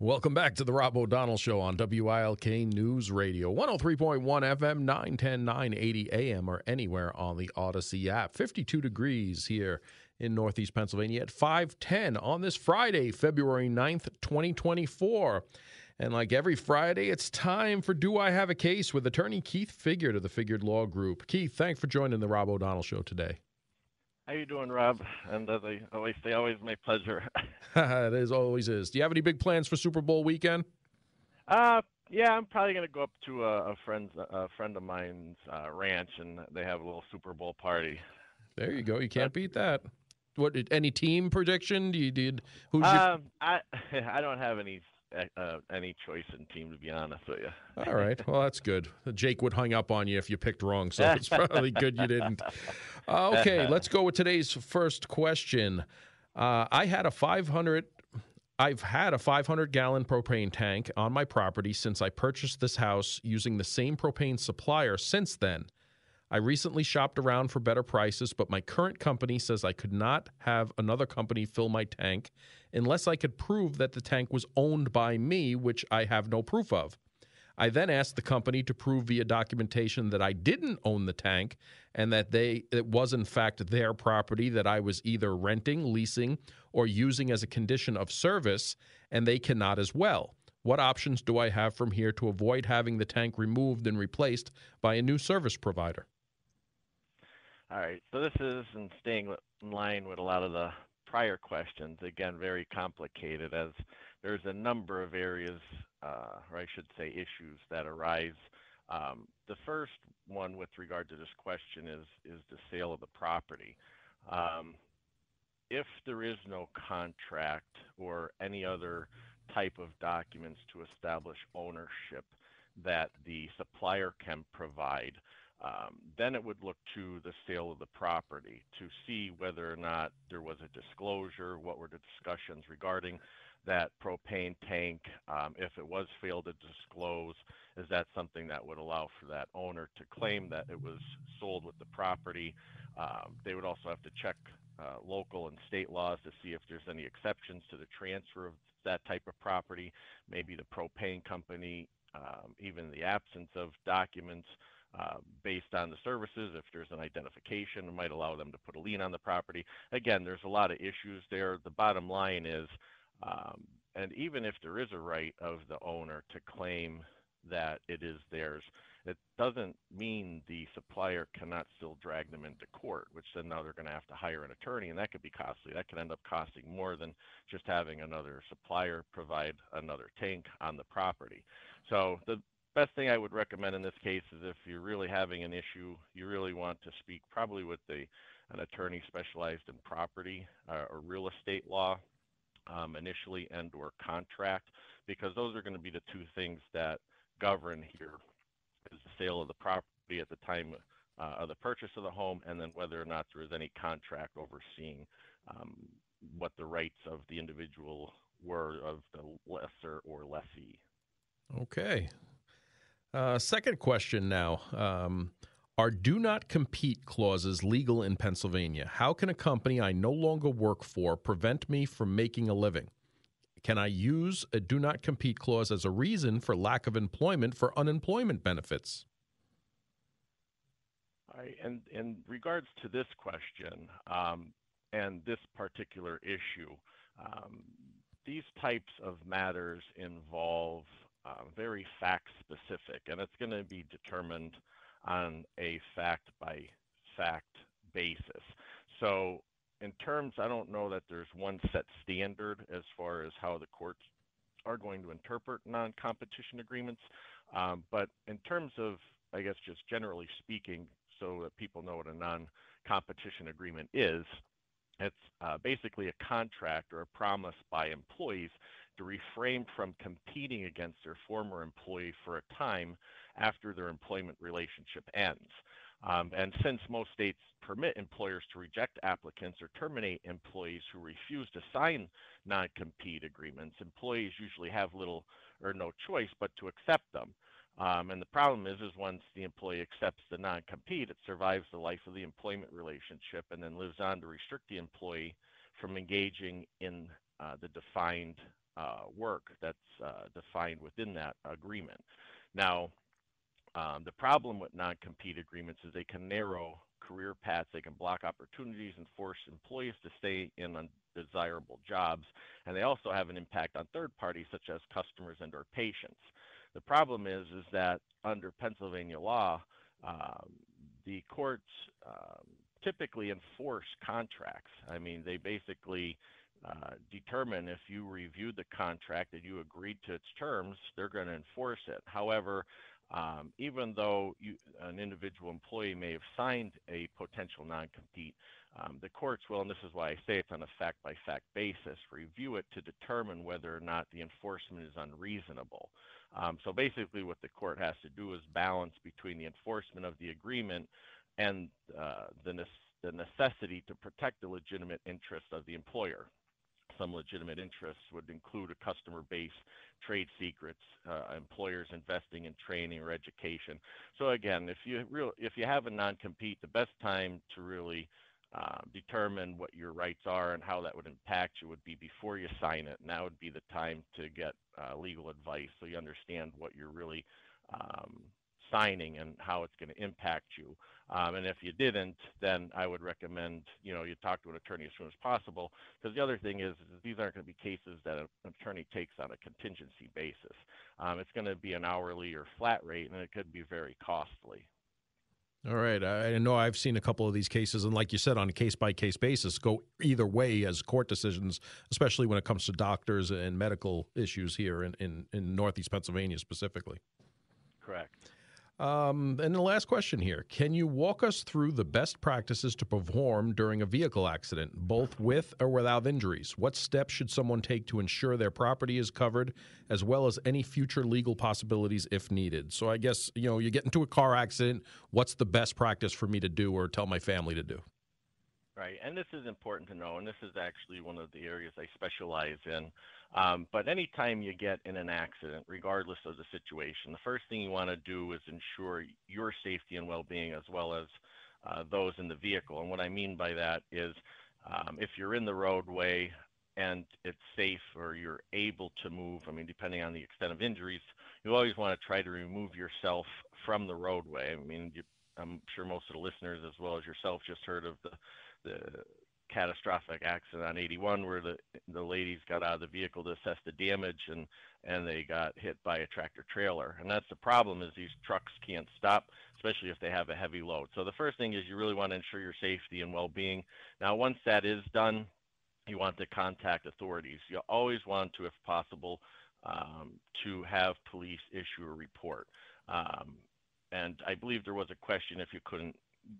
Welcome back to the Rob O'Donnell Show on WILK News Radio, 103.1 FM, 910, 980 AM, or anywhere on the Audacy app. 52 degrees here in Northeast Pennsylvania at 510 on this Friday, February 9th, 2024. And like every Friday, it's time for Do I Have a Case with attorney Keith Figured of the Figured Law Group. Keith, thanks for joining the Rob O'Donnell Show today. How you doing, Rob? And as I always say, always my pleasure. it is always is. Do you have any big plans for Super Bowl weekend? Uh, yeah, I'm probably going to go up to a, a friend's a friend of mine's uh, ranch, and they have a little Super Bowl party. There you go. You can't beat that. What? Any team prediction? Do you did? Who's um, your... I I don't have any uh, any choice in team, to be honest with you. All right. Well, that's good. Jake would hung up on you if you picked wrong, so it's probably good you didn't. Uh, okay, let's go with today's first question. Uh, I had a 500. I've had a 500 gallon propane tank on my property since I purchased this house using the same propane supplier since then. I recently shopped around for better prices, but my current company says I could not have another company fill my tank unless I could prove that the tank was owned by me, which I have no proof of. I then asked the company to prove via documentation that I didn't own the tank and that they it was in fact their property that I was either renting, leasing, or using as a condition of service, and they cannot as well. What options do I have from here to avoid having the tank removed and replaced by a new service provider? All right. So this is in staying in line with a lot of the prior questions. Again, very complicated as there's a number of areas, uh, or I should say, issues that arise. Um, the first one with regard to this question is is the sale of the property. Um, if there is no contract or any other type of documents to establish ownership that the supplier can provide, um, then it would look to the sale of the property to see whether or not there was a disclosure, what were the discussions regarding that propane tank. Um, if it was failed to disclose, is that something that would allow for that owner to claim that it was sold with the property? Um, they would also have to check uh, local and state laws to see if there's any exceptions to the transfer of that type of property. Maybe the propane company, um, even the absence of documents uh, based on the services. If there's an identification, it might allow them to put a lien on the property. Again, there's a lot of issues there. The bottom line is, um, and even if there is a right of the owner to claim that it is theirs, it doesn't mean the supplier cannot still drag them into court, which then now they're going to have to hire an attorney, and that could be costly. That could end up costing more than just having another supplier provide another tank on the property. So the best thing I would recommend in this case is if you're really having an issue, you really want to speak probably with an attorney specialized in property uh, or real estate law um, initially and or contract because those are going to be the two things that govern here is the sale of the property at the time uh, of the purchase of the home and then whether or not there is any contract overseeing um, what the rights of the individual were of the lessor or lessee. Okay, uh, second question now. Um, are do not compete clauses legal in Pennsylvania? How can a company I no longer work for prevent me from making a living? Can I use a do not compete clause as a reason for lack of employment for unemployment benefits? And in regards to this question um, and this particular issue, um, these types of matters involve uh, very fact specific, and it's going to be determined on a fact by fact basis. So, in terms, I don't know that there's one set standard as far as how the courts are going to interpret non competition agreements. Um, but in terms of, I guess, just generally speaking, so that people know what a non competition agreement is, it's uh, basically a contract or a promise by employees to refrain from competing against their former employee for a time after their employment relationship ends. Um, and since most states permit employers to reject applicants or terminate employees who refuse to sign non compete agreements, employees usually have little or no choice but to accept them. Um, and the problem is, is once the employee accepts the non compete, it survives the life of the employment relationship and then lives on to restrict the employee from engaging in uh, the defined uh, work that's uh, defined within that agreement. Now, um, the problem with non-compete agreements is they can narrow career paths, they can block opportunities and force employees to stay in undesirable jobs, and they also have an impact on third parties such as customers and or patients. The problem is, is that under Pennsylvania law, um, the courts um, typically enforce contracts. I mean, they basically uh, determine if you reviewed the contract and you agreed to its terms, they're going to enforce it. However, um, even though you, an individual employee may have signed a potential non-compete, um, the courts will, and this is why I say it's on a fact-by-fact basis, review it to determine whether or not the enforcement is unreasonable. Um, so basically what the court has to do is balance between the enforcement of the agreement and uh, the, ne the necessity to protect the legitimate interest of the employer some legitimate interests would include a customer base, trade secrets, uh, employers investing in training or education. So again, if you real if you have a non-compete, the best time to really uh, determine what your rights are and how that would impact you would be before you sign it, that would be the time to get uh, legal advice so you understand what you're really um, signing and how it's going to impact you. Um, and if you didn't, then I would recommend you know you talk to an attorney as soon as possible. Because the other thing is, is these aren't going to be cases that an attorney takes on a contingency basis. Um, it's going to be an hourly or flat rate, and it could be very costly. All right. I know I've seen a couple of these cases, and like you said, on a case by case basis, go either way as court decisions, especially when it comes to doctors and medical issues here in, in, in Northeast Pennsylvania specifically. Correct. Um, and the last question here Can you walk us through the best practices to perform during a vehicle accident, both with or without injuries? What steps should someone take to ensure their property is covered, as well as any future legal possibilities if needed? So, I guess, you know, you get into a car accident, what's the best practice for me to do or tell my family to do? Right, and this is important to know, and this is actually one of the areas I specialize in. Um, but anytime you get in an accident, regardless of the situation, the first thing you want to do is ensure your safety and well-being as well as uh, those in the vehicle. And what I mean by that is um, if you're in the roadway and it's safe or you're able to move, I mean, depending on the extent of injuries, you always want to try to remove yourself from the roadway. I mean, you, I'm sure most of the listeners, as well as yourself, just heard of the the catastrophic accident on 81 where the the ladies got out of the vehicle to assess the damage and and they got hit by a tractor trailer. And that's the problem is these trucks can't stop especially if they have a heavy load. So the first thing is you really want to ensure your safety and well-being. Now once that is done you want to contact authorities. You always want to if possible um, to have police issue a report. Um, and I believe there was a question if you couldn't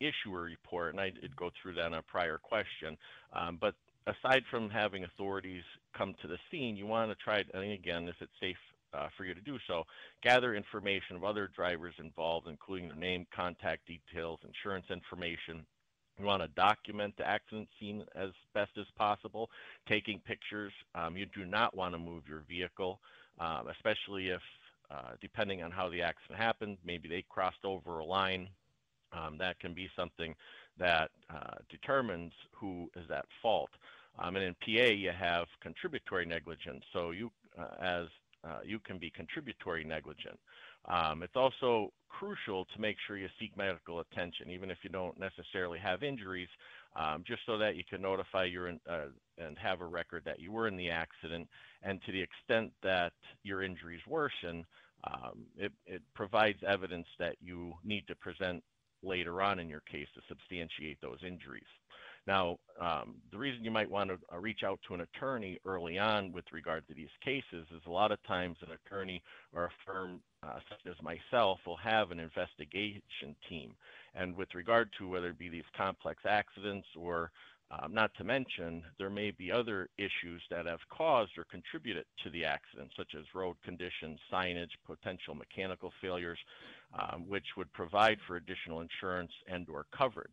issue a report, and I did go through that in a prior question. Um, but aside from having authorities come to the scene, you want to try, and again, if it's safe uh, for you to do so, gather information of other drivers involved, including their name, contact details, insurance information. You want to document the accident scene as best as possible, taking pictures. Um, you do not want to move your vehicle, um, especially if, uh, depending on how the accident happened, maybe they crossed over a line um, that can be something that uh, determines who is at fault. Um, and in PA, you have contributory negligence. So you, uh, as uh, you can be contributory negligent. Um, it's also crucial to make sure you seek medical attention, even if you don't necessarily have injuries, um, just so that you can notify your uh, and have a record that you were in the accident. And to the extent that your injuries worsen, um, it, it, provides evidence that you need to present later on in your case to substantiate those injuries. Now, um, the reason you might want to uh, reach out to an attorney early on with regard to these cases is a lot of times an attorney or a firm uh, such as myself will have an investigation team. And with regard to whether it be these complex accidents or um, not to mention, there may be other issues that have caused or contributed to the accident, such as road conditions, signage, potential mechanical failures, um, which would provide for additional insurance and or coverage.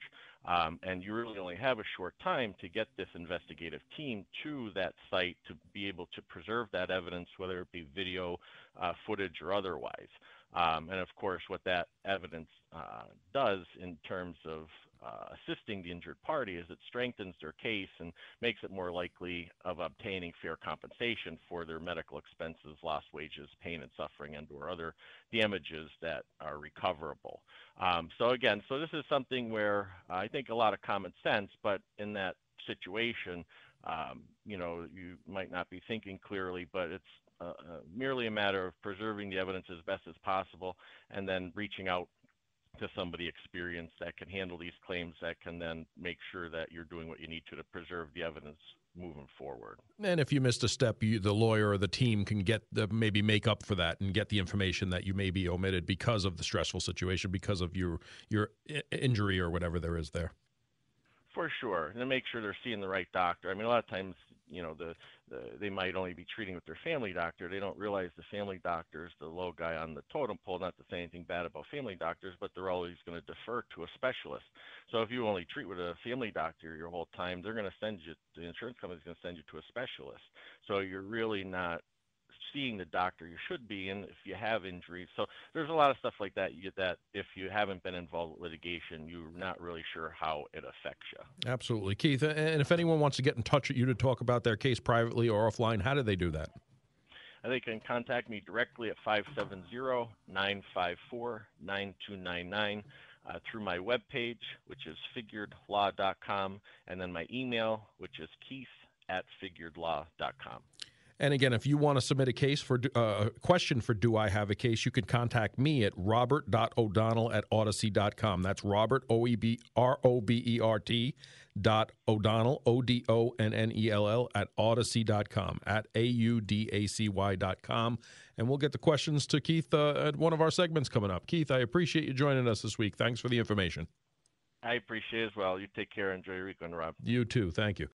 Um, and you really only have a short time to get this investigative team to that site to be able to preserve that evidence, whether it be video uh, footage or otherwise. Um, and of course, what that evidence uh, does in terms of uh, assisting the injured party is it strengthens their case and makes it more likely of obtaining fair compensation for their medical expenses, lost wages, pain and suffering, and or other damages that are recoverable. Um, so again, so this is something where I think a lot of common sense, but in that situation, um, you know, you might not be thinking clearly, but it's uh, uh, merely a matter of preserving the evidence as best as possible and then reaching out to somebody experienced that can handle these claims that can then make sure that you're doing what you need to to preserve the evidence moving forward. And if you missed a step, you, the lawyer or the team can get the, maybe make up for that and get the information that you may be omitted because of the stressful situation, because of your your injury or whatever there is there. For sure, and make sure they're seeing the right doctor. I mean, a lot of times, you know, the, the they might only be treating with their family doctor. They don't realize the family doctor is the low guy on the totem pole. Not to say anything bad about family doctors, but they're always going to defer to a specialist. So if you only treat with a family doctor your whole time, they're going to send you. The insurance company is going to send you to a specialist. So you're really not seeing the doctor you should be and if you have injuries. So there's a lot of stuff like that you, that if you haven't been involved with litigation, you're not really sure how it affects you. Absolutely, Keith. And if anyone wants to get in touch with you to talk about their case privately or offline, how do they do that? They can contact me directly at 570-954-9299 uh, through my webpage, which is figuredlaw.com, and then my email, which is keith at figuredlaw.com. And again, if you want to submit a case for uh, a question for Do I Have a Case, you can contact me at robert.o'donnell at audacy.com. That's Robert, O E B R O B E R T dot O'Donnell, O D O N N E L L, at audacy.com, at A U D A C Y dot com. And we'll get the questions to Keith uh, at one of our segments coming up. Keith, I appreciate you joining us this week. Thanks for the information. I appreciate it as well. You take care. Enjoy your weekend, Rob. You too. Thank you.